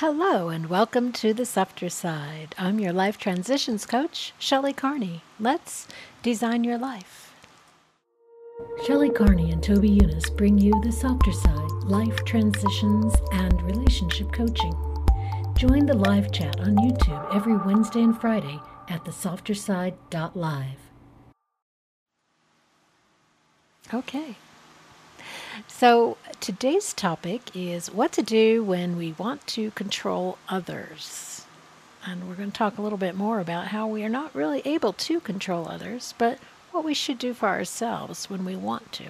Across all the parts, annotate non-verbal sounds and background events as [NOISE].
Hello and welcome to the softer side. I'm your life transitions coach, Shelley Carney. Let's design your life. Shelley Carney and Toby Younis bring you the softer side, life transitions and relationship coaching. Join the live chat on YouTube every Wednesday and Friday at thesofterside.live. Okay. So, today's topic is what to do when we want to control others. And we're going to talk a little bit more about how we are not really able to control others, but what we should do for ourselves when we want to.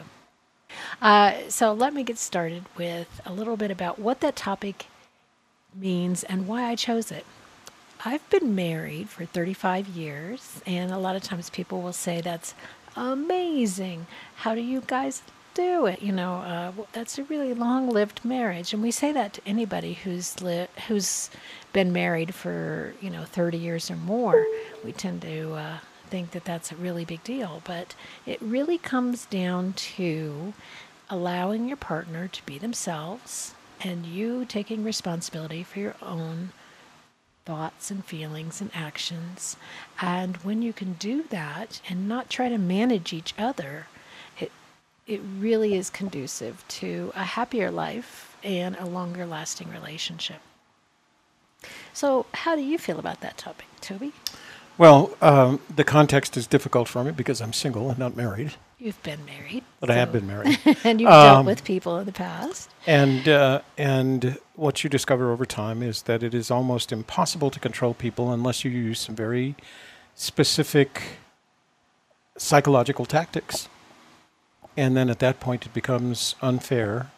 Uh, so, let me get started with a little bit about what that topic means and why I chose it. I've been married for 35 years, and a lot of times people will say that's amazing. How do you guys do it. You know, uh, that's a really long-lived marriage, and we say that to anybody who's li- who's been married for you know 30 years or more. We tend to uh, think that that's a really big deal, but it really comes down to allowing your partner to be themselves and you taking responsibility for your own thoughts and feelings and actions. And when you can do that and not try to manage each other, it really is conducive to a happier life and a longer lasting relationship. So, how do you feel about that topic, Toby? Well, um, the context is difficult for me because I'm single and not married. You've been married, but so. I have been married, [LAUGHS] and you've um, dealt with people in the past. And uh, and what you discover over time is that it is almost impossible to control people unless you use some very specific psychological tactics and then at that point it becomes unfair.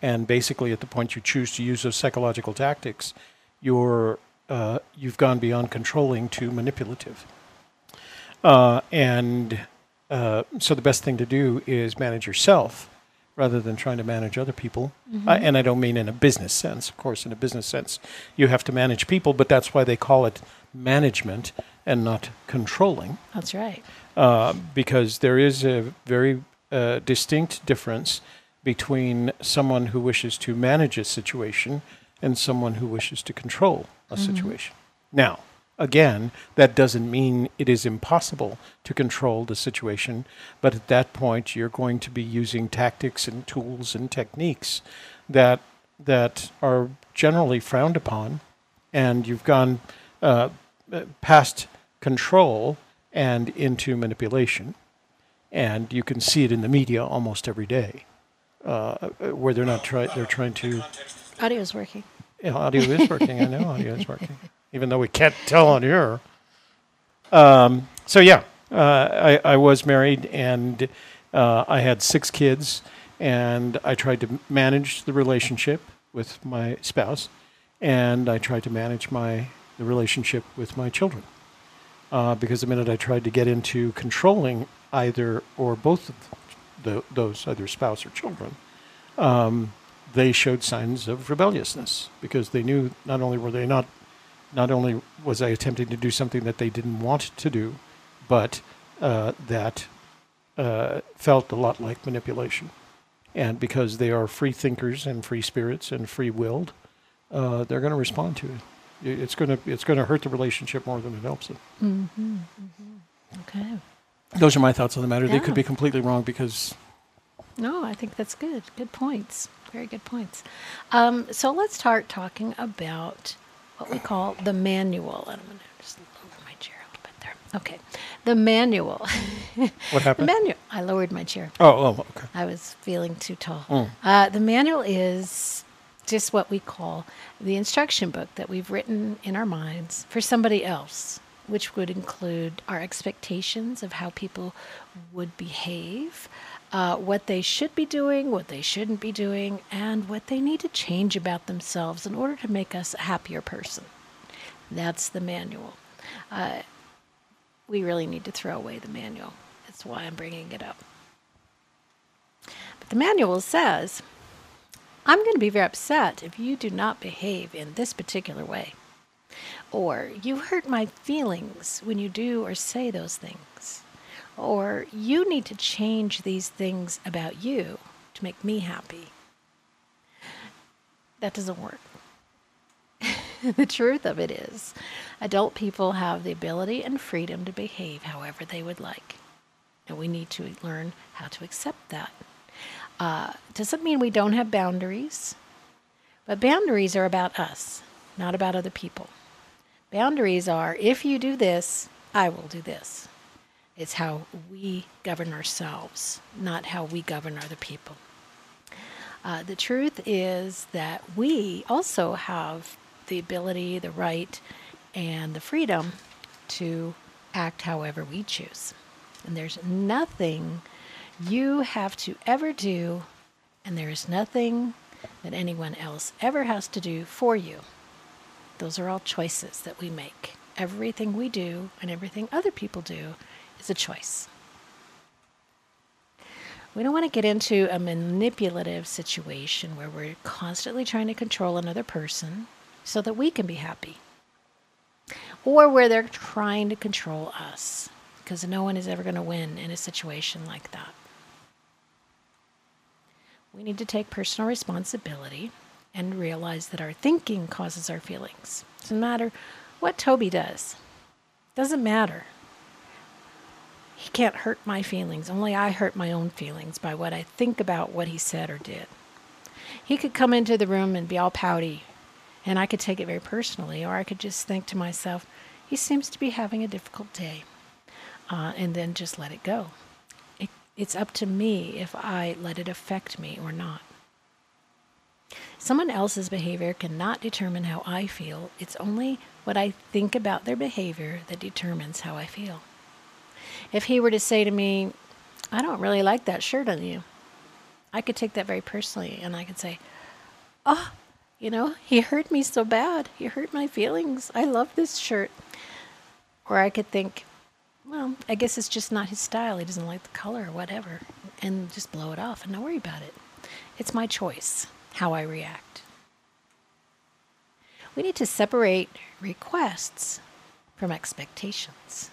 And basically, at the point you choose to use those psychological tactics, you're uh, you've gone beyond controlling to manipulative. Uh, and uh, so the best thing to do is manage yourself rather than trying to manage other people. Mm-hmm. and I don't mean in a business sense, of course. In a business sense, you have to manage people, but that's why they call it management and not controlling. That's right. Uh, because there is a very a distinct difference between someone who wishes to manage a situation and someone who wishes to control a mm-hmm. situation. Now, again, that doesn't mean it is impossible to control the situation, but at that point, you're going to be using tactics and tools and techniques that that are generally frowned upon, and you've gone uh, past control and into manipulation and you can see it in the media almost every day, uh, where they're not trying. They're trying to. Audio is working. Yeah, audio is working. I know audio is working, [LAUGHS] even though we can't tell on here. Um, so yeah, uh, I, I was married and uh, I had six kids, and I tried to manage the relationship with my spouse, and I tried to manage my the relationship with my children. Uh, because the minute I tried to get into controlling either or both of the, those, either spouse or children, um, they showed signs of rebelliousness because they knew not only were they not, not only was I attempting to do something that they didn't want to do, but uh, that uh, felt a lot like manipulation. And because they are free thinkers and free spirits and free willed, uh, they're going to respond to it. It's going to it's going to hurt the relationship more than it helps it. Mm-hmm, mm-hmm. Okay. Those are my thoughts on the matter. Yeah. They could be completely wrong because. No, I think that's good. Good points. Very good points. Um, so let's start talking about what we call the manual. And I'm going to just lower my chair a little bit there. Okay. The manual. [LAUGHS] what happened? The manual. I lowered my chair. Oh, oh okay. I was feeling too tall. Mm. Uh, the manual is just what we call the instruction book that we've written in our minds for somebody else which would include our expectations of how people would behave, uh, what they should be doing, what they shouldn't be doing, and what they need to change about themselves in order to make us a happier person. That's the manual. Uh, we really need to throw away the manual. That's why I'm bringing it up. But the manual says, I'm going to be very upset if you do not behave in this particular way. Or, you hurt my feelings when you do or say those things. Or, you need to change these things about you to make me happy. That doesn't work. [LAUGHS] the truth of it is, adult people have the ability and freedom to behave however they would like. And we need to learn how to accept that. Uh, doesn't mean we don't have boundaries, but boundaries are about us, not about other people. Boundaries are if you do this, I will do this. It's how we govern ourselves, not how we govern other people. Uh, the truth is that we also have the ability, the right, and the freedom to act however we choose. And there's nothing you have to ever do, and there is nothing that anyone else ever has to do for you. Those are all choices that we make. Everything we do and everything other people do is a choice. We don't want to get into a manipulative situation where we're constantly trying to control another person so that we can be happy. Or where they're trying to control us because no one is ever going to win in a situation like that. We need to take personal responsibility and realize that our thinking causes our feelings. Doesn't matter what Toby does. Doesn't matter. He can't hurt my feelings. Only I hurt my own feelings by what I think about what he said or did. He could come into the room and be all pouty, and I could take it very personally, or I could just think to myself, he seems to be having a difficult day, uh, and then just let it go. It, it's up to me if I let it affect me or not. Someone else's behavior cannot determine how I feel. It's only what I think about their behavior that determines how I feel. If he were to say to me, I don't really like that shirt on you, I could take that very personally and I could say, Oh, you know, he hurt me so bad. He hurt my feelings. I love this shirt. Or I could think, well, I guess it's just not his style. He doesn't like the color or whatever. And just blow it off and not worry about it. It's my choice how I react. We need to separate requests from expectations.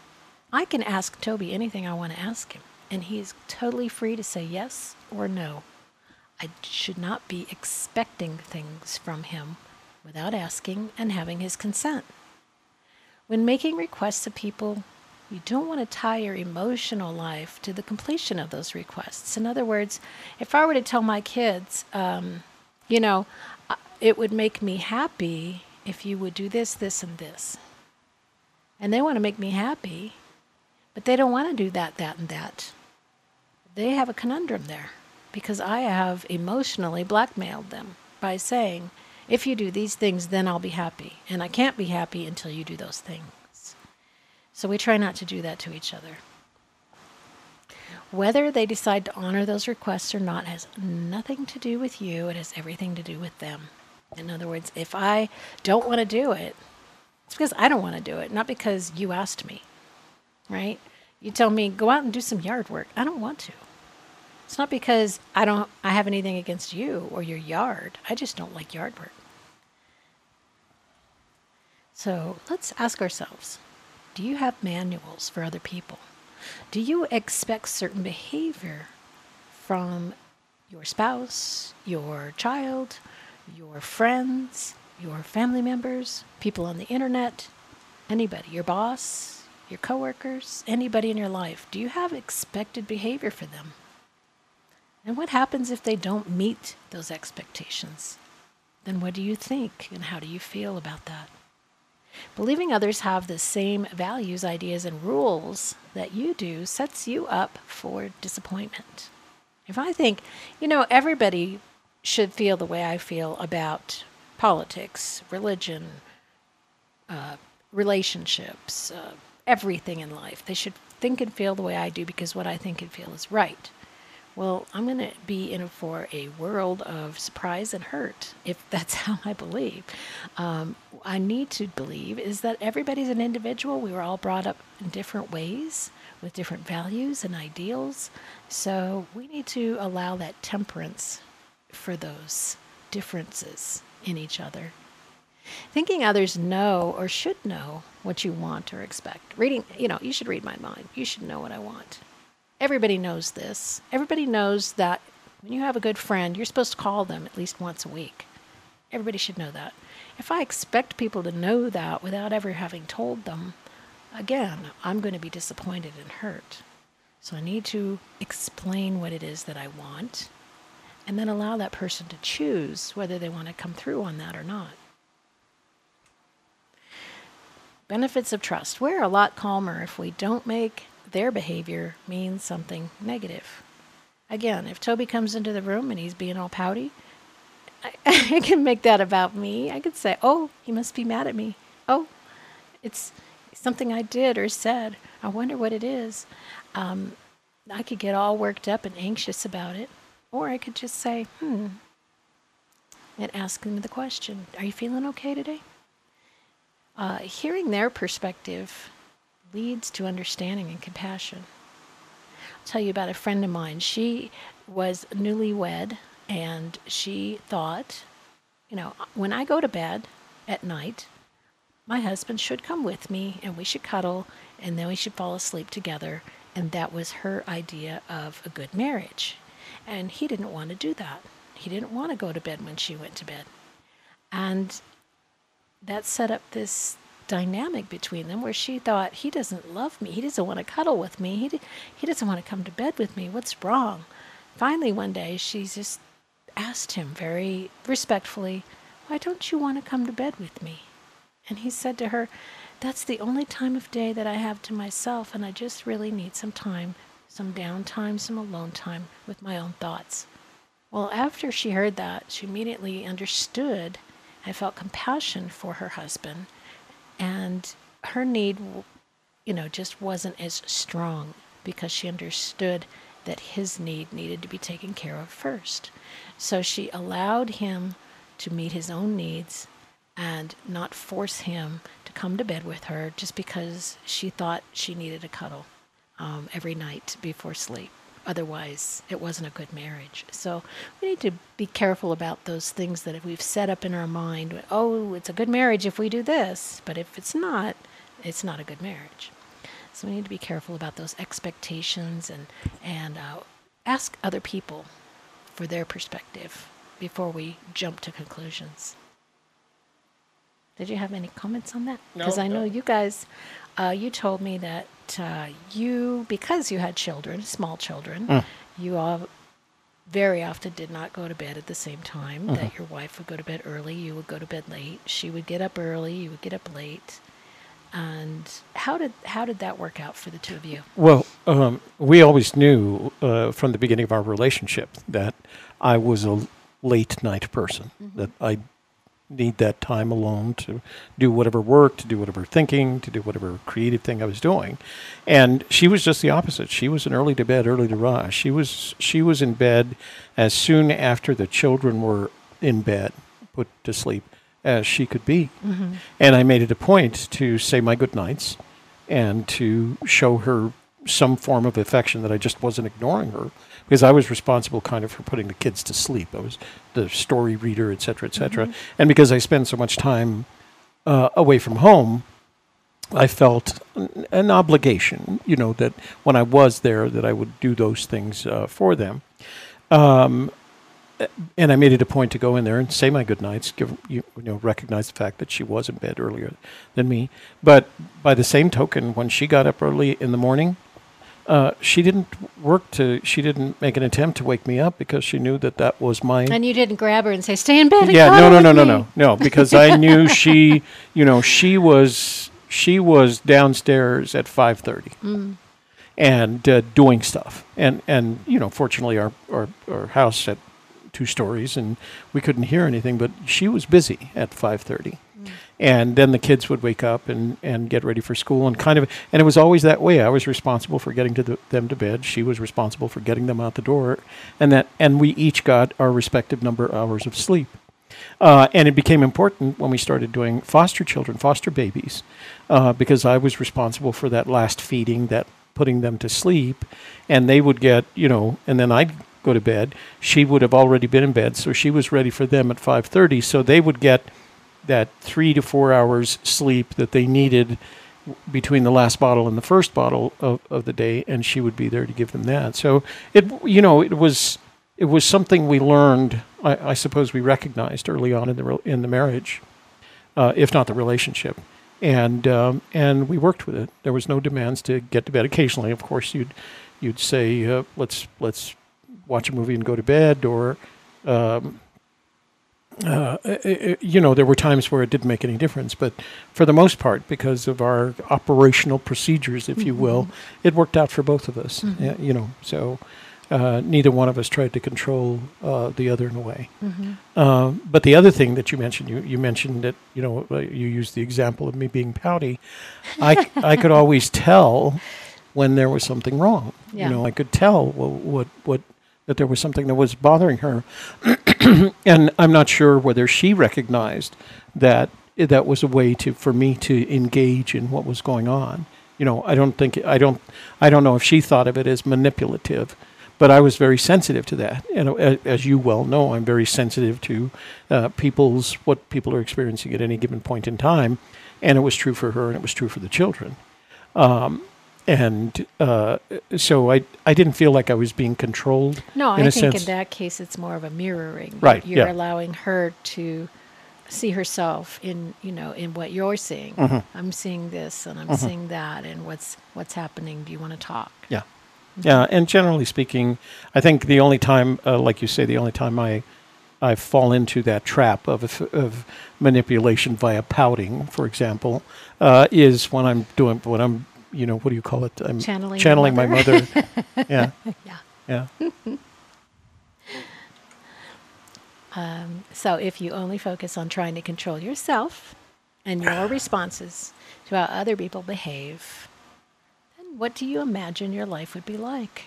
I can ask Toby anything I want to ask him, and he is totally free to say yes or no. I should not be expecting things from him without asking and having his consent. When making requests of people, you don't want to tie your emotional life to the completion of those requests. In other words, if I were to tell my kids, um, you know, uh, it would make me happy if you would do this, this, and this, and they want to make me happy, but they don't want to do that, that, and that. They have a conundrum there because I have emotionally blackmailed them by saying, if you do these things, then I'll be happy. And I can't be happy until you do those things. So we try not to do that to each other. Whether they decide to honor those requests or not has nothing to do with you, it has everything to do with them. In other words, if I don't want to do it, it's because I don't want to do it, not because you asked me right? You tell me go out and do some yard work. I don't want to. It's not because I don't I have anything against you or your yard. I just don't like yard work. So, let's ask ourselves, do you have manuals for other people? Do you expect certain behavior from your spouse, your child, your friends, your family members, people on the internet, anybody, your boss, your coworkers, anybody in your life, do you have expected behavior for them? And what happens if they don't meet those expectations? Then what do you think and how do you feel about that? Believing others have the same values, ideas, and rules that you do sets you up for disappointment. If I think, you know, everybody should feel the way I feel about politics, religion, uh, relationships, uh, everything in life. They should think and feel the way I do because what I think and feel is right. Well, I'm going to be in for a world of surprise and hurt if [LAUGHS] that's how I believe. Um, I need to believe is that everybody's an individual. We were all brought up in different ways with different values and ideals. So we need to allow that temperance for those differences in each other. Thinking others know or should know what you want or expect. Reading, you know, you should read my mind. You should know what I want. Everybody knows this. Everybody knows that when you have a good friend, you're supposed to call them at least once a week. Everybody should know that. If I expect people to know that without ever having told them, again, I'm going to be disappointed and hurt. So I need to explain what it is that I want and then allow that person to choose whether they want to come through on that or not. Benefits of trust. We're a lot calmer if we don't make their behavior mean something negative. Again, if Toby comes into the room and he's being all pouty, I, [LAUGHS] I can make that about me. I could say, oh, he must be mad at me. Oh, it's something I did or said. I wonder what it is. Um, I could get all worked up and anxious about it. Or I could just say, hmm, and ask them the question Are you feeling okay today? Uh, hearing their perspective leads to understanding and compassion. I'll tell you about a friend of mine. She was newlywed and she thought, you know, when I go to bed at night, my husband should come with me and we should cuddle and then we should fall asleep together. And that was her idea of a good marriage. And he didn't want to do that. He didn't want to go to bed when she went to bed. And that set up this dynamic between them where she thought he doesn't love me he doesn't want to cuddle with me he, he doesn't want to come to bed with me what's wrong finally one day she just asked him very respectfully why don't you want to come to bed with me and he said to her that's the only time of day that i have to myself and i just really need some time some downtime some alone time with my own thoughts well after she heard that she immediately understood I felt compassion for her husband, and her need, you know, just wasn't as strong because she understood that his need needed to be taken care of first. So she allowed him to meet his own needs and not force him to come to bed with her just because she thought she needed a cuddle um, every night before sleep. Otherwise, it wasn't a good marriage. So we need to be careful about those things that we've set up in our mind. Oh, it's a good marriage if we do this, but if it's not, it's not a good marriage. So we need to be careful about those expectations and and uh, ask other people for their perspective before we jump to conclusions. Did you have any comments on that? Because No, I know no. you guys, uh, you told me that uh, you, because you had children, small children, Mm. you all very often did not go to bed at the same time. Mm-hmm. That your wife would go to bed early, you would go to bed late. She would get up early, you would get up late. And how did how did that work out for the two of you? Well, um, we always knew uh, from the beginning of our relationship that I was a late night person, that I need that time alone to do whatever work, to do whatever thinking, to do whatever creative thing I was doing. And she was just the opposite. She was an early to bed, early to rise. She was she was in bed as soon after the children were in bed, put to sleep, as she could be. And I made it a point to say my good nights and to show her some form of affection that I just wasn't ignoring her because I was responsible kind of for putting the kids to sleep. I was the story reader, et cetera, et cetera. And because I spend so much time uh, away from home, I felt an, an obligation, you know, that when I was there, that I would do those things uh, for them. Um, and I made it a point to go in there and say my good nights, give you, you know, recognize the fact that she was in bed earlier than me. But by the same token, when she got up early in the morning, uh, she didn't work to. She didn't make an attempt to wake me up because she knew that that was my. And you didn't grab her and say, "Stay in bed." Yeah, no, no, no, no, no, no, because I knew [LAUGHS] she, you know, she was she was downstairs at five thirty and uh, doing stuff. And and you know, fortunately, our, our our house had two stories, and we couldn't hear anything. But she was busy at five thirty, and then the kids would wake up and and get ready for school, and kind of. And it was always that way. I was responsible for getting to the, them to bed. She was responsible for getting them out the door, and that and we each got our respective number of hours of sleep. Uh, and it became important when we started doing foster children, foster babies, uh, because I was responsible for that last feeding, that putting them to sleep, and they would get, you know, and then I'd go to bed. She would have already been in bed, so she was ready for them at 5:30. So they would get that three to four hours sleep that they needed between the last bottle and the first bottle of, of the day, and she would be there to give them that. So it, you know, it was it was something we learned. I, I suppose we recognized early on in the in the marriage uh, if not the relationship. And um, and we worked with it. There was no demands to get to bed. Occasionally, of course, you'd you'd say, uh, "Let's let's watch a movie and go to bed," or um, uh, you know, there were times where it didn't make any difference, but for the most part, because of our operational procedures, if you will, it worked out for both of us. Mhm. Yeah, you know, so uh, neither one of us tried to control uh, the other in a way. Mm-hmm. Um, but the other thing that you mentioned, you, you mentioned that you know uh, you used the example of me being pouty. I I could [LAUGHS] always tell when there was something wrong. Yeah. You know, I could tell what what, what that there was something that was bothering her, [CLEARS THROAT] and I'm not sure whether she recognized that that was a way to for me to engage in what was going on. You know, I don't think I don't I don't know if she thought of it as manipulative, but I was very sensitive to that. And uh, as you well know, I'm very sensitive to uh, people's what people are experiencing at any given point in time, and it was true for her, and it was true for the children. Um, and uh, so I I didn't feel like I was being controlled. No, I think sense. in that case it's more of a mirroring. Right, You're yeah. allowing her to see herself in you know in what you're seeing. Mhm. I'm seeing this and I'm Mhm. seeing that and what's what's happening. Do you want to talk? Yeah. Yeah, and generally speaking, I think the only time, uh, like you say, the only time I I fall into that trap of of manipulation via pouting, for example, uh, is when I'm doing when I'm you know what do you call it? I'm Channeling channeling my mother. mother. [LAUGHS] yeah, Yeah. yeah. [LAUGHS] Um, so if you only focus on trying to control yourself and your [SIGHS] responses to how other people behave, then what do you imagine your life would be like?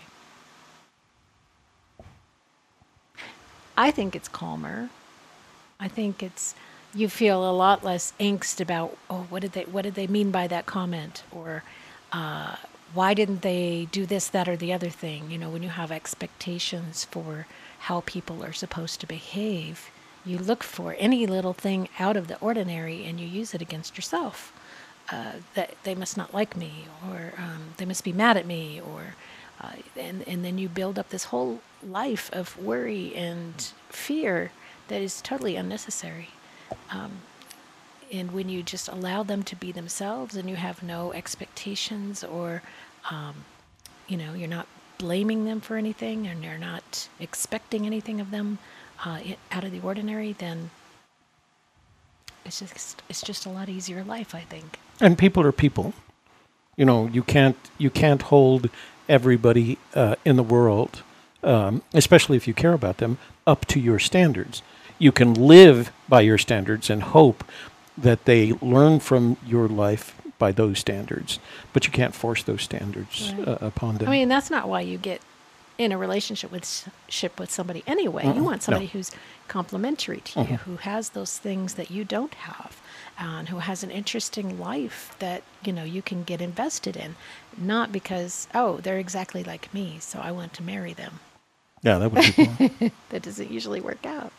I think it's calmer. I think it's you feel a lot less angst about oh what did they what did they mean by that comment or uh, why didn't they do this that or the other thing? You know when you have expectations for how people are supposed to behave you look for any little thing out of the ordinary and you use it against yourself. Uh, that they must not like me or um, they must be mad at me or uh, and, and then you build up this whole life of worry and fear that is totally unnecessary. Um, and when you just allow them to be themselves and you have no expectations or um, you know you're not blaming them for anything and you're not expecting anything of them uh, out of the ordinary then it's just it's just a lot easier life i think And people are people. You know, you can't you can't hold everybody uh, in the world, um, especially if you care about them, up to your standards. You can live by your standards and hope that they learn from your life by those standards, but you can't force those standards Right. uh, upon them. I mean, that's not why you get in a relationship with ship with somebody anyway. You Mm-mm, want no. somebody who's complementary to you, Mhm. who has those things that you don't have, and who has an interesting life that you know you can get invested in, not because oh they're exactly like me, so I want to marry them. yeah, that would be [LAUGHS] that doesn't usually work out.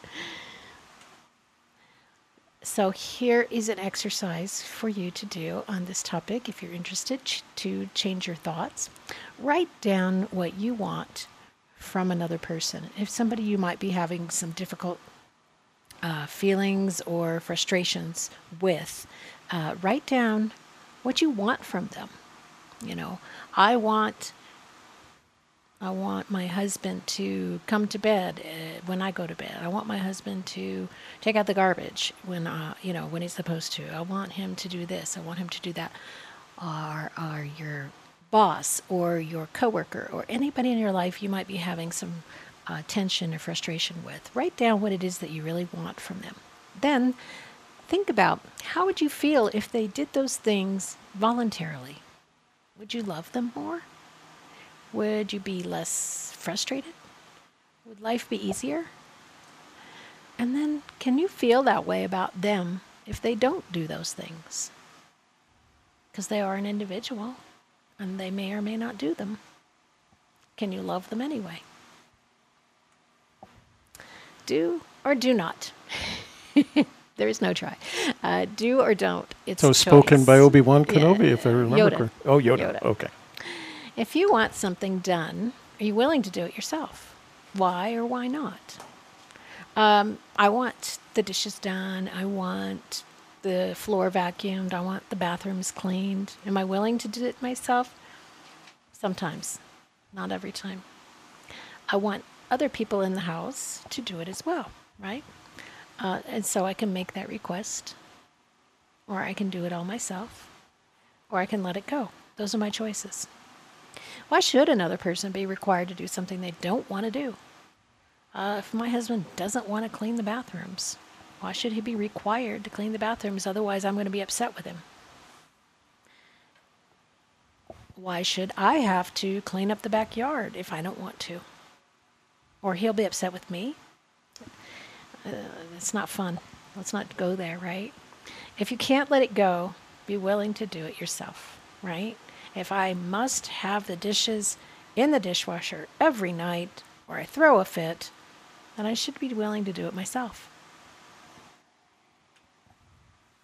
So, here is an exercise for you to do on this topic if you're interested ch- to change your thoughts. Write down what you want from another person. If somebody you might be having some difficult uh, feelings or frustrations with, uh, write down what you want from them. You know, I want I want my husband to come to bed uh, when I go to bed. I want my husband to take out the garbage when uh, you know when he's supposed to. I want him to do this. I want him to do that. Or, or your boss or your coworker or anybody in your life you might be having some uh, tension or frustration with. Write down what it is that you really want from them. Then think about how would you feel if they did those things voluntarily. Would you love them more? Would you be less frustrated? Would life be easier? And then, can you feel that way about them if they don't do those things? Because they are an individual and they may or may not do them. Can you love them anyway? Do or do not. [LAUGHS] there is no try. Uh, do or don't. It's so spoken by. Obi Wan Yeah, Kenobi, if I remember Yoda. correctly. Oh, Yoda. Yoda. Okay. If you want something done, are you willing to do it yourself? Why or why not? Um, I want the dishes done. I want the floor vacuumed. I want the bathrooms cleaned. Am I willing to do it myself? Sometimes, not every time. I want other people in the house to do it as well, right? Uh, and so I can make that request, or I can do it all myself, or I can let it go. Those are my choices. Why should another person be required to do something they don't want to do? Uh, if my husband doesn't want to clean the bathrooms, why should he be required to clean the bathrooms? Otherwise, I'm going to be upset with him. Why should I have to clean up the backyard if I don't want to? Or he'll be upset with me? Uh, it's not fun. Let's not go there, right? If you can't let it go, be willing to do it yourself, right? If I must have the dishes in the dishwasher every night or I throw a fit, then I should be willing to do it myself.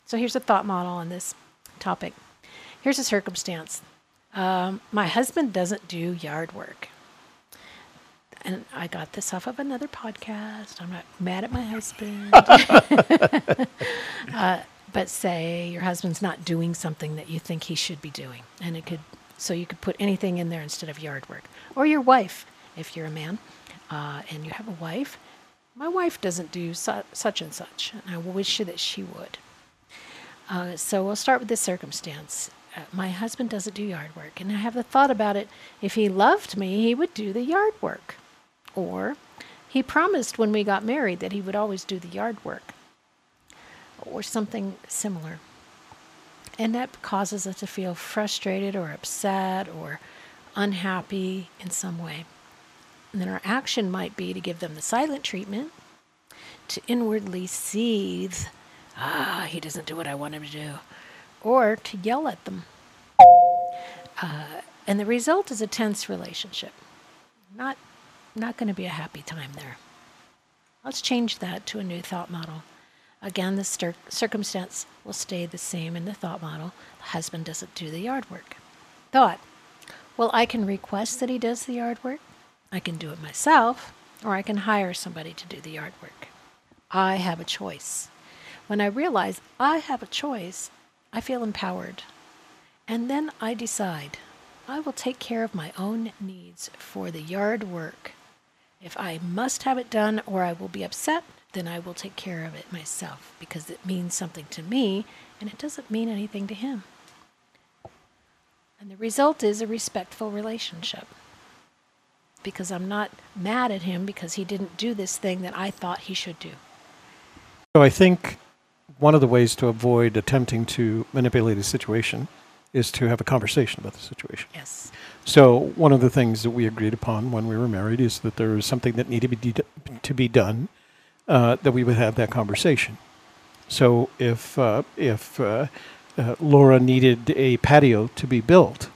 So here's a thought model on this topic. Here's a circumstance. Um, my husband doesn't do yard work. And I got this off of another podcast. I'm not mad at my husband. [LAUGHS] uh, but say your husband's not doing something that you think he should be doing. And it could, so you could put anything in there instead of yard work. Or your wife, if you're a man uh, and you have a wife. My wife doesn't do su- such and such, and I wish that she would. Uh, so we'll start with this circumstance. Uh, my husband doesn't do yard work, and I have the thought about it. If he loved me, he would do the yard work. Or he promised when we got married that he would always do the yard work, or something similar. And that causes us to feel frustrated or upset or unhappy in some way. And then our action might be to give them the silent treatment, to inwardly seethe ah, he doesn't do what I want him to do, or to yell at them. Uh, and the result is a tense relationship. Not, not going to be a happy time there. Let's change that to a new thought model. Again, the stir- circumstance will stay the same in the thought model. The husband doesn't do the yard work. Thought, well, I can request that he does the yard work. I can do it myself, or I can hire somebody to do the yard work. I have a choice. When I realize I have a choice, I feel empowered. And then I decide I will take care of my own needs for the yard work. If I must have it done or I will be upset, then I will take care of it myself because it means something to me and it doesn't mean anything to him. And the result is a respectful relationship because I'm not mad at him because he didn't do this thing that I thought he should do. So I think one of the ways to avoid attempting to manipulate a situation is to have a conversation about the situation. Yes. So one of the things that we agreed upon when we were married is that there was something that needed to be, to be done, uh, that we would have that conversation. So if uh, if uh, uh Laura needed a patio to be built,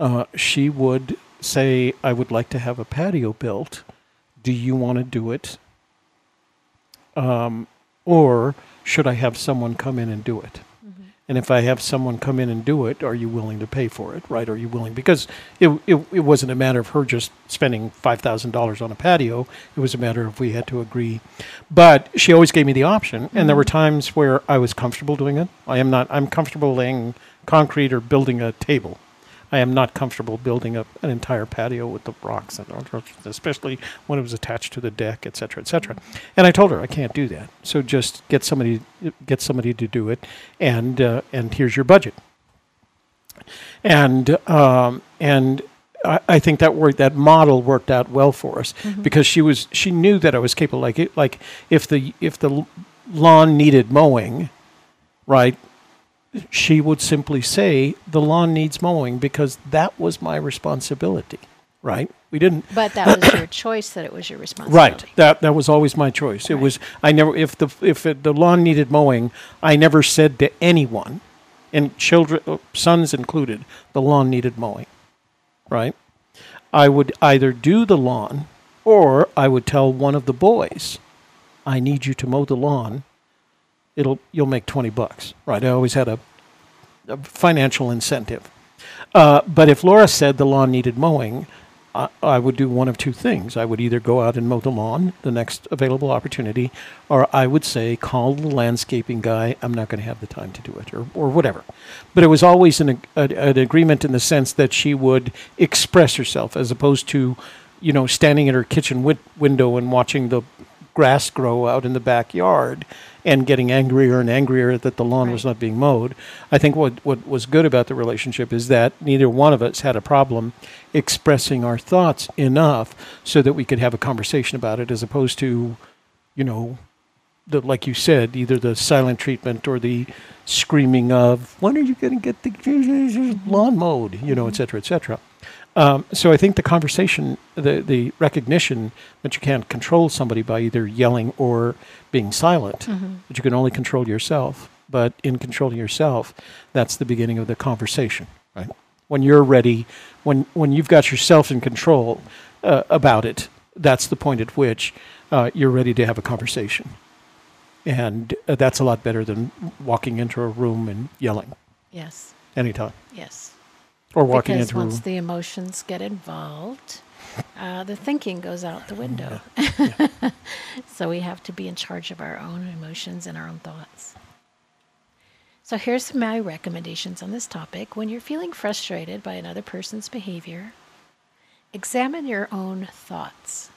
uh, she would say, "I would like to have a patio built. Do you want to do it?" Um, or should I have someone come in and do it? And if I have someone come in and do it, are you willing to pay for it? Right? Are you willing? Because it, it, it wasn't a matter of her just spending $5,000 on a patio. It was a matter of we had to agree. But she always gave me the option. Mm-hmm. And there were mm-hmm. times where I was comfortable doing it. I am not, I'm comfortable laying concrete or building a table. I am not comfortable building up an entire patio with the rocks and especially when it was attached to the deck, et cetera, et cetera. And I told her I can't do that. So just get somebody get somebody to do it, and uh, and here's your budget. And um, and I, I think that worked. That model worked out well for us mm-hmm. because she was she knew that I was capable. Like it, like if the if the lawn needed mowing, right? She would simply say, The lawn needs mowing because that was my responsibility, right? We didn't. But that was your [COUGHS] choice that it was your responsibility. Right. That, that was always my choice. Right. It was, I never, if the, if it, the lawn needed mowing, I never said to anyone, and children, uh, sons included, the lawn needed mowing, right? I would either do the lawn or I would tell one of the boys, I need you to mow the lawn it'll you'll make 20 bucks right i always had a, a financial incentive uh, but if laura said the lawn needed mowing I, I would do one of two things. I would either go out and mow the lawn, the next available opportunity, or I would say, call the landscaping guy. I'm not going to have the time to do it, or, or whatever. But it was always an, a, an agreement in the sense that she would express herself as opposed to, you know, standing at her kitchen win- window and watching the grass grow out in the backyard and getting angrier and angrier that the lawn was not being mowed. I think what, what was good about the relationship is that neither one of us had a problem expressing our thoughts enough so that we could have a conversation about it as opposed to, you know, the, like you said, either the silent treatment or the screaming of, when are you going to get the [LAUGHS] lawn mowed, you know, et cetera, et cetera. Um, so I think the conversation, the, the recognition that you can't control somebody by either yelling or being silent, Mm-hmm. that you can only control yourself. But in controlling yourself, that's the beginning of the conversation, right? When you're ready, when when you've got yourself in control uh, about it, that's the point at which uh, you're ready to have a conversation, and uh, that's a lot better than walking into a room and yelling Yes. anytime, Yes. Or walking because into once the emotions get involved, uh, the thinking goes out the window. [LAUGHS] so we have to be in charge of our own emotions and our own thoughts. So here's my recommendations on this topic. When you're feeling frustrated by another person's behavior, examine your own thoughts.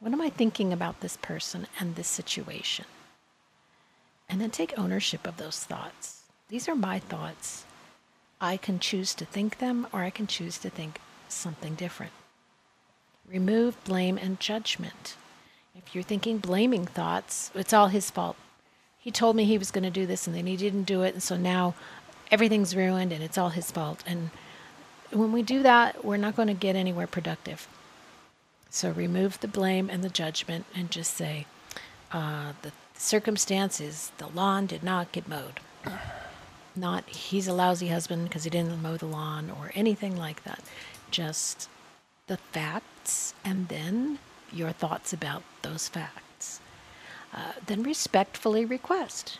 What am I thinking about this person and this situation? And then take ownership of those thoughts. These are my thoughts. I can choose to think them or I can choose to think something different. Remove blame and judgment. If you're thinking blaming thoughts, it's all his fault. He told me he was going to do this and then he didn't do it, and so now everything's ruined and it's all his fault. And when we do that, we're not going to get anywhere productive. So remove the blame and the judgment and just say, uh, the circumstances, the lawn did not get mowed not he's a lousy husband because he didn't mow the lawn or anything like that. Just the facts and then your thoughts about those facts. Uh, then respectfully request.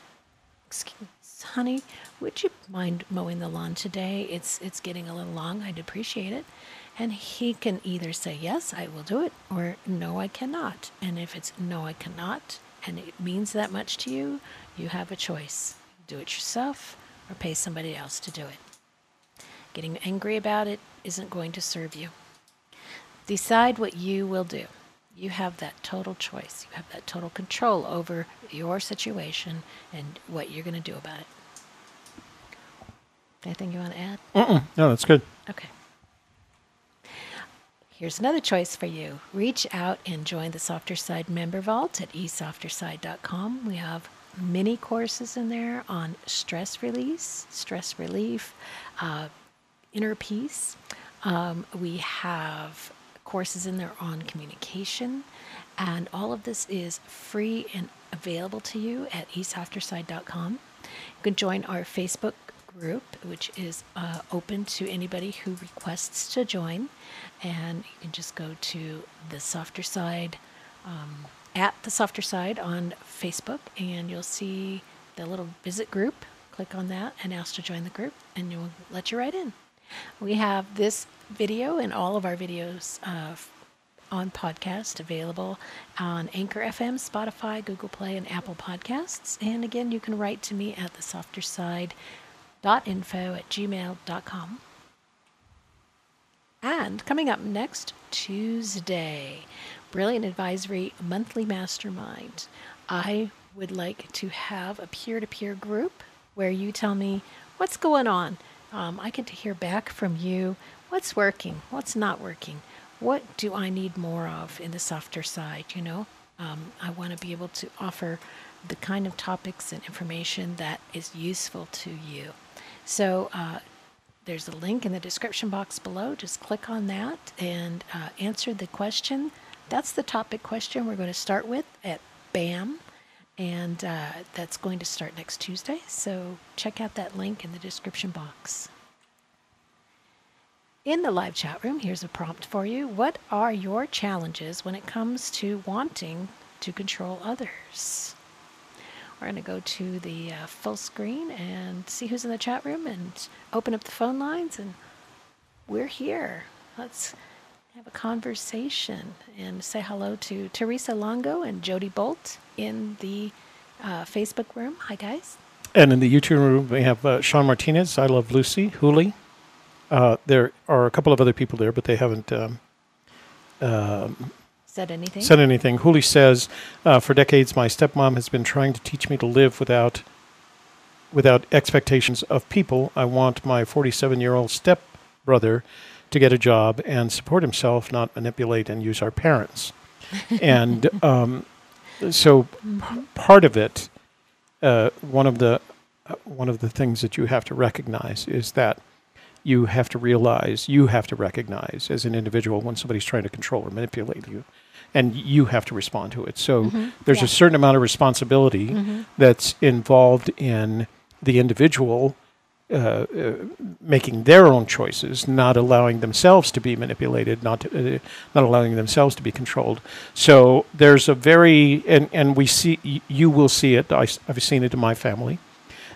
Excuse, honey, would you mind mowing the lawn today? It's it's getting a little long. I'd appreciate it. And he can either say yes, I will do it, or no, I cannot. And if it's no, I cannot, and it means that much to you, you have a choice: do it yourself or pay somebody else to do it. Getting angry about it isn't going to serve you. Decide what you will do. You have that total choice. You have that total control over your situation and what you're going to do about it. Anything you want to add? No, that's good. Okay. Here's another choice for you. Reach out and join the Softer Side member vault at esofterside.com. We have mini courses in there on stress release, stress relief, uh, inner peace. Um, we have courses in there on communication, and all of this is free and available to you at esofterside.com. You can join our Facebook group, which is uh, open to anybody who requests to join, and you can just go to the Softer Side um, at the Softer Side on Facebook, and you'll see the little visit group. Click on that and ask to join the group, and will let you right in. We have this video and all of our videos uh, on podcast available on Anchor FM, Spotify, Google Play, and Apple Podcasts. And again, you can write to me at the softer side info at gmail.com. And coming up next Tuesday, Brilliant Advisory Monthly Mastermind. I would like to have a peer to peer group where you tell me what's going on. Um, I get to hear back from you what's working, what's not working, what do I need more of in the softer side, you know? Um, I want to be able to offer the kind of topics and information that is useful to you. So, uh, there's a link in the description box below. Just click on that and uh, answer the question. That's the topic question we're going to start with at BAM. And uh, that's going to start next Tuesday. So check out that link in the description box. In the live chat room, here's a prompt for you. What are your challenges when it comes to wanting to control others? We're going to go to the uh, full screen and see who's in the chat room and open up the phone lines. And we're here. Let's have a conversation and say hello to Teresa Longo and Jody Bolt in the uh, Facebook room. Hi, guys. And in the YouTube room, we have uh, Sean Martinez, I Love Lucy, Hooli. Uh, there are a couple of other people there, but they haven't um, Said anything? said anything. Hooli says, uh, "For decades, my stepmom has been trying to teach me to live without without expectations of people. I want my 47-year-old stepbrother to get a job and support himself, not manipulate and use our parents." [LAUGHS] and um, so, p- part of it, uh, one of the uh, one of the things that you have to recognize is that you have to realize, you have to recognize as an individual when somebody's trying to control or manipulate you, and you have to respond to it. So there's Yeah. a certain amount of responsibility that's involved in the individual uh, uh, making their own choices, not allowing themselves to be manipulated, not to, uh, not allowing themselves to be controlled. So there's a very and and we see you will see it. I, have seen it in my family.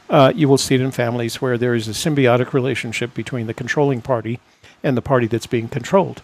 Uh, you will see it in families where there is a symbiotic relationship between the controlling party and the party that's being controlled.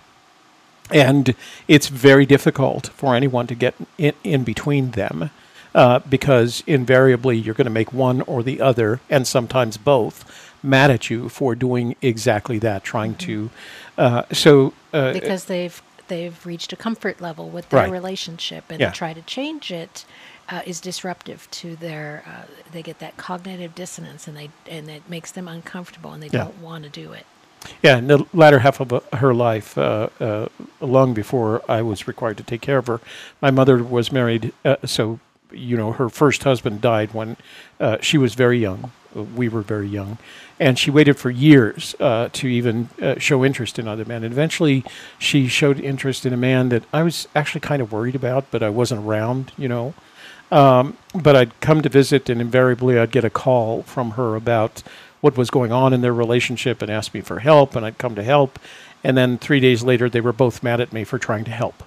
And it's very difficult for anyone to get in, in between them uh, because invariably you're going to make one or the other, and sometimes both, mad at you for doing exactly that, trying to. Uh, so, uh, because they've they've reached a comfort level with their Right. relationship and Yeah. to try to change it uh, is disruptive to their uh, they get that cognitive dissonance and they and it makes them uncomfortable and they Yeah. don't want to do it Yeah, in the latter half of uh, her life, uh, uh, long before I was required to take care of her, my mother was married. Uh, so, you know, her first husband died when uh, she was very young. We were very young. And she waited for years uh, to even uh, show interest in other men. And eventually, she showed interest in a man that I was actually kind of worried about, but I wasn't around, you know. Um, but I'd come to visit, and invariably I'd get a call from her about what was going on in their relationship and ask me for help, and I'd come to help. And then three days later, they were both mad at me for trying to help,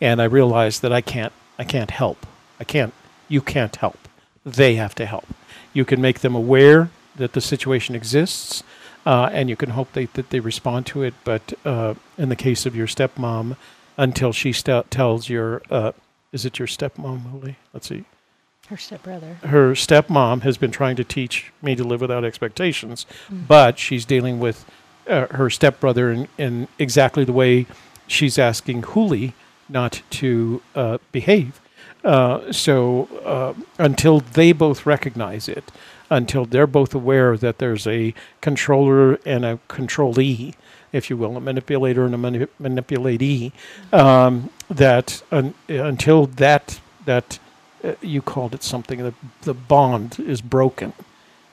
and I realized that I can't, I can't help. I can't. You can't help. They have to help. You can make them aware that the situation exists, uh, and you can hope they, that they respond to it. But uh, in the case of your stepmom, until she st- tells your, uh, is it your stepmom, Holy? Let's see her stepbrother her stepmom has been trying to teach me to live without expectations, Mm. but she's dealing with uh, her stepbrother in, in exactly the way she's asking Hooli not to uh, behave. Uh, so uh, until they both recognize it, until they're both aware that there's a controller and a controlee, if you will, a manipulator and a mani- manipulatee, um, that un- until that that uh, you called it something the the bond is broken,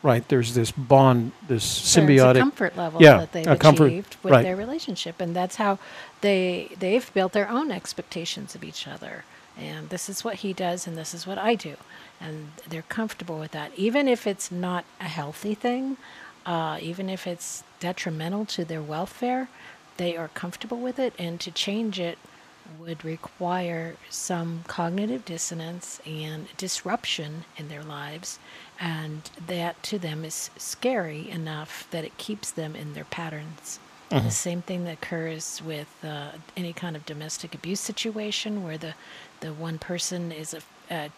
right? There's this bond, this So it's a symbiotic. comfort level yeah, that they've a comfort- with right. their relationship and that's how they they've built their own expectations of each other and this is what he does and this is what I do. And they're comfortable with that. Even if it's not a healthy thing uh, even if it's detrimental to their welfare they are comfortable with it. And to change it would require some cognitive dissonance and disruption in their lives. And that to them is scary enough that it keeps them in their patterns the same thing that occurs with uh, any kind of domestic abuse situation where the the one person is a, uh,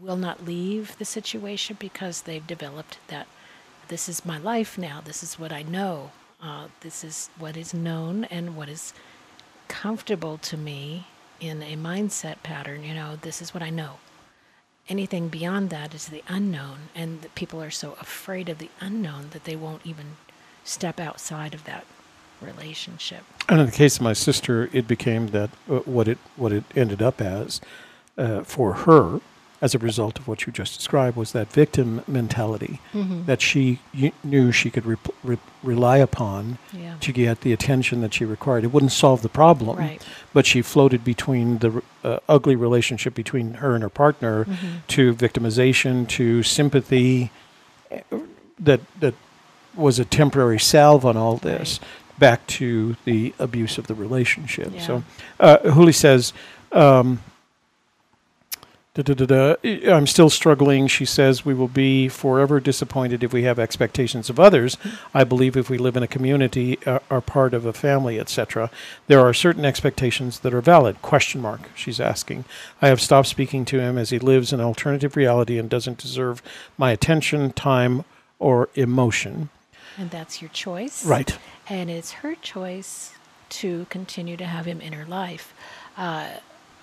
will not leave the situation because they've developed that this is my life now this is what i know uh, this is what is known and what is comfortable to me in a mindset pattern you know this is what i know. Anything beyond that is the unknown and the people are so afraid of the unknown that they won't even step outside of that relationship And in the case of my sister, it became that uh, what it what it ended up as uh, for her, as a result of what you just described, was that victim mentality Mm-hmm. that she y- knew she could rep- re- rely upon yeah to get the attention that she required. It wouldn't solve the problem, Right. but she floated between the uh, ugly relationship between her and her partner Mm-hmm. to victimization to sympathy uh, that that was a temporary salve on all this back to the abuse of the relationship. Yeah. So uh, Hooli says, um, Da, da, da, da. I'm still struggling. She says we will be forever disappointed if we have expectations of others. I believe if we live in a community, uh, are part of a family, etc. There are certain expectations that are valid. Question mark. She's asking. I have stopped speaking to him as he lives in alternative reality and doesn't deserve my attention, time, or emotion. And that's your choice. Right. And it's her choice to continue to have him in her life. Uh,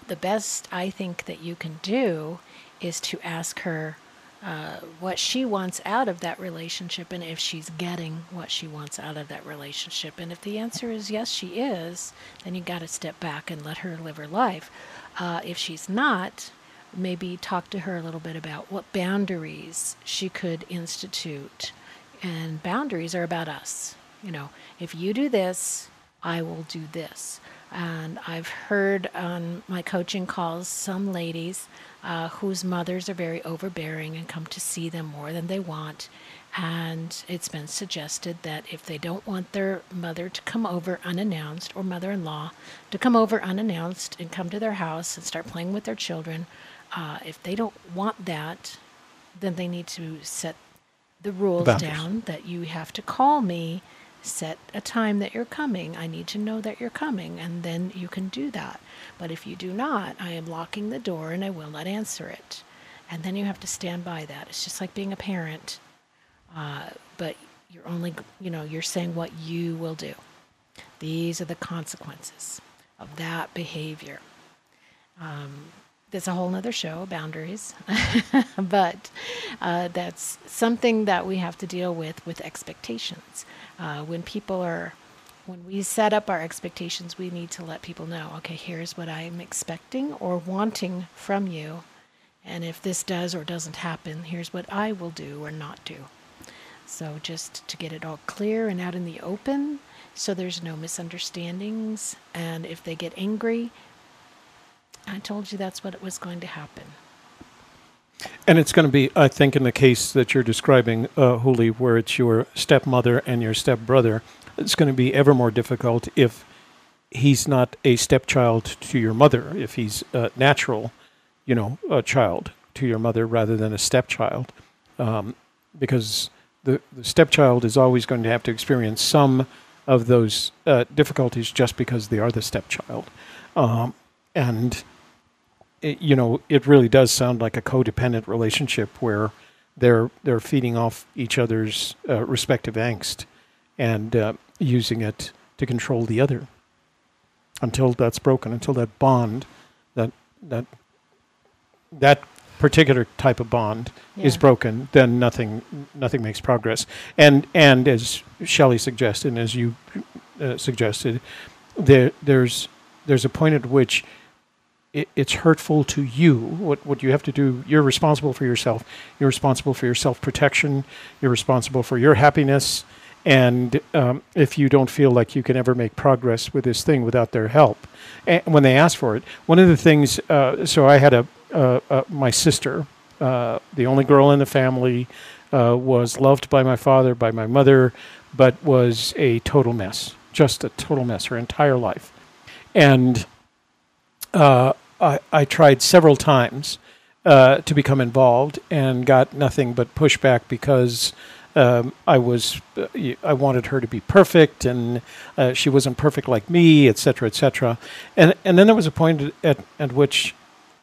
the best I think that you can do is to ask her uh, what she wants out of that relationship and if she's getting what she wants out of that relationship. And if the answer is yes, she is, then you got to step back and let her live her life. Uh, if she's not, maybe talk to her a little bit about what boundaries she could institute. And boundaries are about us. You know, if you do this, I will do this. And I've heard on my coaching calls some ladies uh, whose mothers are very overbearing and come to see them more than they want. And it's been suggested that if they don't want their mother to come over unannounced or mother in law to come over unannounced and come to their house and start playing with their children, uh, if they don't want that, then they need to set the rules Boundaries. down that you have to call me set a time that you're coming. I need to know that you're coming, and then you can do that. But if you do not, I am locking the door and I will not answer it. And then you have to stand by that. It's just like being a parent, uh, but you're only, you know, you're saying what you will do. These are the consequences of that behavior. Um, there's a whole nother show, boundaries, [LAUGHS] but uh, that's something that we have to deal with with expectations. Uh, when people are, when we set up our expectations, we need to let people know, okay, here's what I'm expecting or wanting from you. And if this does or doesn't happen, here's what I will do or not do. So just to get it all clear and out in the open so there's no misunderstandings. And if they get angry, I told you that's what was going to happen. And it's going to be, I think, in the case that you're describing, uh, Huli, where it's your stepmother and your stepbrother, it's going to be ever more difficult if he's not a stepchild to your mother, if he's a natural, you know, a child to your mother rather than a stepchild, um, because the, the stepchild is always going to have to experience some of those uh, difficulties just because they are the stepchild, um, and it, you know, it really does sound like a codependent relationship where they're they're feeding off each other's uh, respective angst and uh, using it to control the other until that's broken, until that bond, that that that particular type of bond is broken, then nothing nothing makes progress. And and as Shelley suggested, and as you uh, suggested, there there's there's a point at which it, it's hurtful to you. What what you have to do, you're responsible for yourself. You're responsible for your self protection. You're responsible for your happiness. And um, if you don't feel like you can ever make progress with this thing without their help, and when they ask for it, one of the things. Uh, so I had a uh, uh, my sister, uh, the only girl in the family, uh, was loved by my father, by my mother, but was a total mess, just a total mess her entire life, and uh, I, I tried several times uh, to become involved and got nothing but pushback because um, I was uh, I wanted her to be perfect and uh, she wasn't perfect like me, et cetera, et cetera. And and then there was a point at at which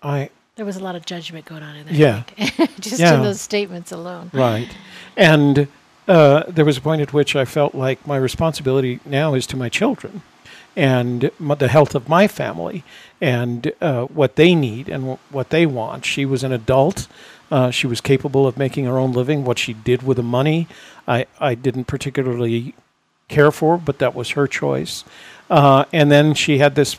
I There was a lot of judgment going on in there. Yeah. [LAUGHS] Just Yeah. in those statements alone. Right. And uh, there was a point at which I felt like my responsibility now is to my children and the health of my family and uh, what they need and w- what they want. She was an adult. Uh, she was capable of making her own living. What she did with the money, I, I didn't particularly care for, but that was her choice. Uh, and then she had this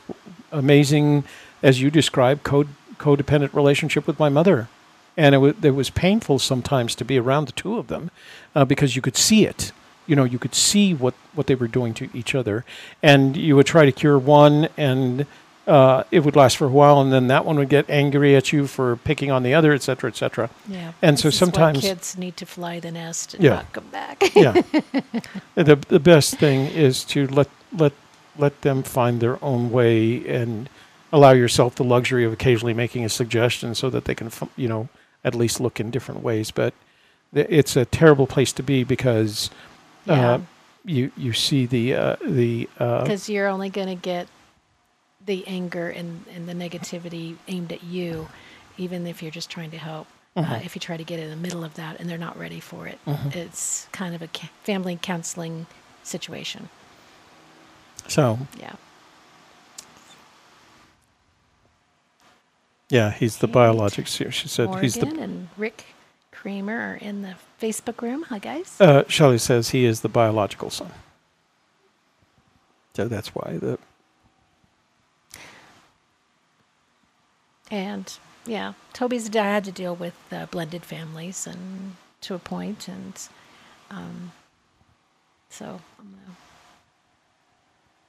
amazing, as you described, code, codependent relationship with my mother. And it was, it was painful sometimes to be around the two of them uh, because you could see it. You know, you could see what, what they were doing to each other. And you would try to cure one, and uh, it would last for a while, and then that one would get angry at you for picking on the other, et cetera, et cetera. Yeah. And so This is why sometimes- kids need to fly the nest and Yeah. not come back. yeah. [LAUGHS] the the best thing is to let let let them find their own way and allow yourself the luxury of occasionally making a suggestion so that they can, you know, at least look in different ways. But th- it's a terrible place to be because Yeah. uh, you you see the uh, the uh, because you're only going to get the anger and, and the negativity aimed at you, even if you're just trying to help. Mm-hmm. Uh, if you try to get in the middle of that and they're not ready for it, it's kind of a ca- family counseling situation. so Yeah. yeah he's the And biologic. She she said Morgan he's the. and Rick Kramer are in the Facebook room. Hi, guys. Uh, Shelley says he is the biological son. So that's why the And yeah, Toby's dad had to deal with uh, blended families and to a point, and um, so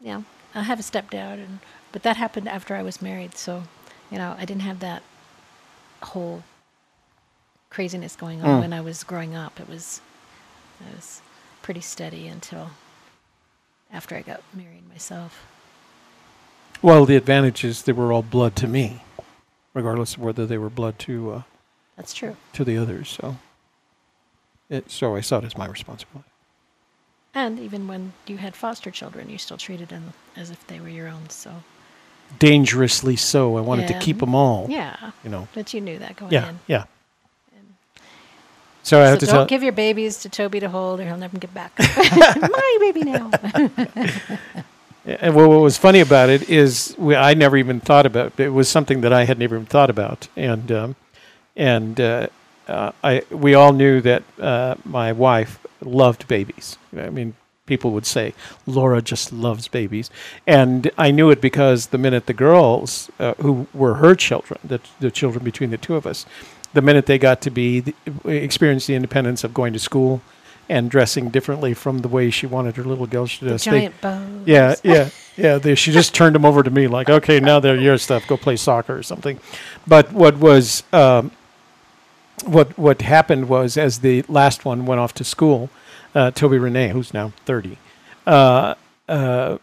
yeah, I have a stepdad, and but that happened after I was married, so you know I didn't have that whole craziness going on Mm. when I was growing up. It was it was pretty steady until after I got married myself. well the advantage is they were all blood to me, regardless of whether they were blood to uh, That's true. to the others. So it so I saw it as my responsibility. And even when you had foster children, you still treated them as if they were your own. So Dangerously so. I wanted to keep them all. yeah, You know. but you knew that going Yeah. in. Yeah. So I So have to don't tell. give your babies to Toby to hold, or he'll never get back. [LAUGHS] [LAUGHS] My baby now. [LAUGHS] And what was funny about it is we, I never even thought about it. It was something that I had never even thought about, and um, and uh, uh, I we all knew that uh, my wife loved babies. I mean, people would say Laura just loves babies, and I knew it because the minute the girls uh, who were her children, the the children between the two of us, the minute they got to be the, experience the independence of going to school and dressing differently from the way she wanted her little girls to the dress, they- giant bows. yeah, [LAUGHS] yeah, yeah. They, she just turned them over to me, like, okay, now they're your stuff. Go play soccer or something. But what was um, what what happened was, as the last one went off to school, uh, Toby Renee, who's now thirty, uh, uh,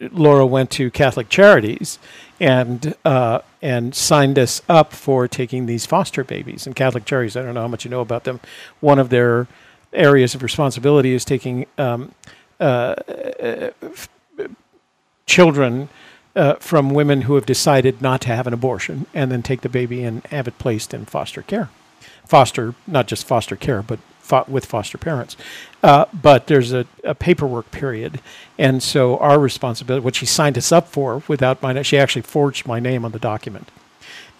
Laura went to Catholic Charities and uh, and signed us up for taking these foster babies. And Catholic Charities, I don't know how much you know about them. One of their areas of responsibility is taking um, uh, f- children uh, from women who have decided not to have an abortion, and then take the baby and have it placed in foster care. Foster, not just foster care, but fo- with foster parents. Uh, but there's a, a paperwork period, and so our responsibility, what she signed us up for, without my, she actually forged my name on the document,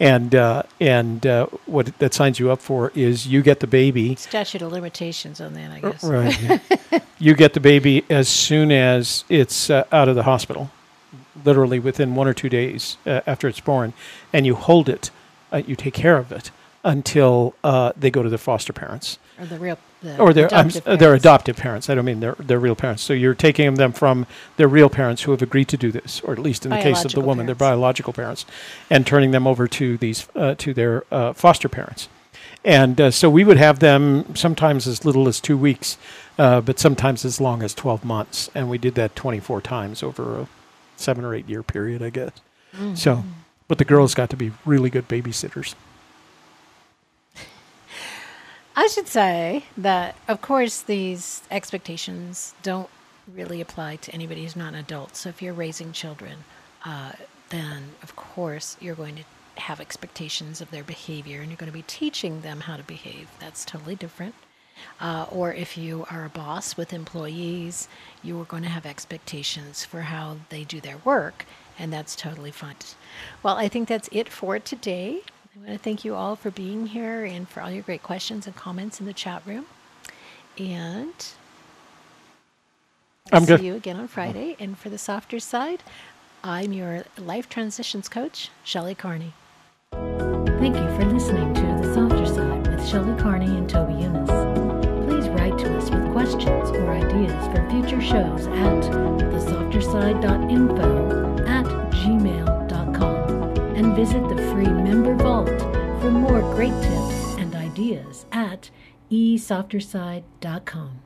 and uh, and uh, what that signs you up for is you get the baby Statute of limitations on that, I guess. Right. [LAUGHS] you get the baby as soon as it's uh, out of the hospital, literally within one or two days uh, after it's born, and you hold it, uh, you take care of it until uh, they go to their foster parents Or the real, the or their adoptive their parents. adoptive parents. I don't mean their their real parents. So you're taking them from their real parents who have agreed to do this, or at least in the case of the woman, their biological parents, and turning them over to these uh, to their uh, foster parents. And uh, so we would have them sometimes as little as two weeks, uh, but sometimes as long as 12 months. And we did that 24 times over a seven or eight year period, I guess. Mm. So, but the girls got to be really good babysitters. I should say that, of course, these expectations don't really apply to anybody who's not an adult. So if you're raising children, uh, then of course you're going to have expectations of their behavior and you're going to be teaching them how to behave. That's totally different. Uh, or if you are a boss with employees, you are going to have expectations for how they do their work, and that's totally fine. Well, I think that's it for today. I want to thank you all for being here and for all your great questions and comments in the chat room. And I'm see good. you again on Friday. And for the softer side, I'm your life transitions coach, Shelly Carney. Thank you for listening to The Softer Side with Shelly Carney and Toby Younis. Please write to us with questions or ideas for future shows at thesofterside.info at gmail.com and visit the free Member Vault for more great tips and ideas at esofterside.com.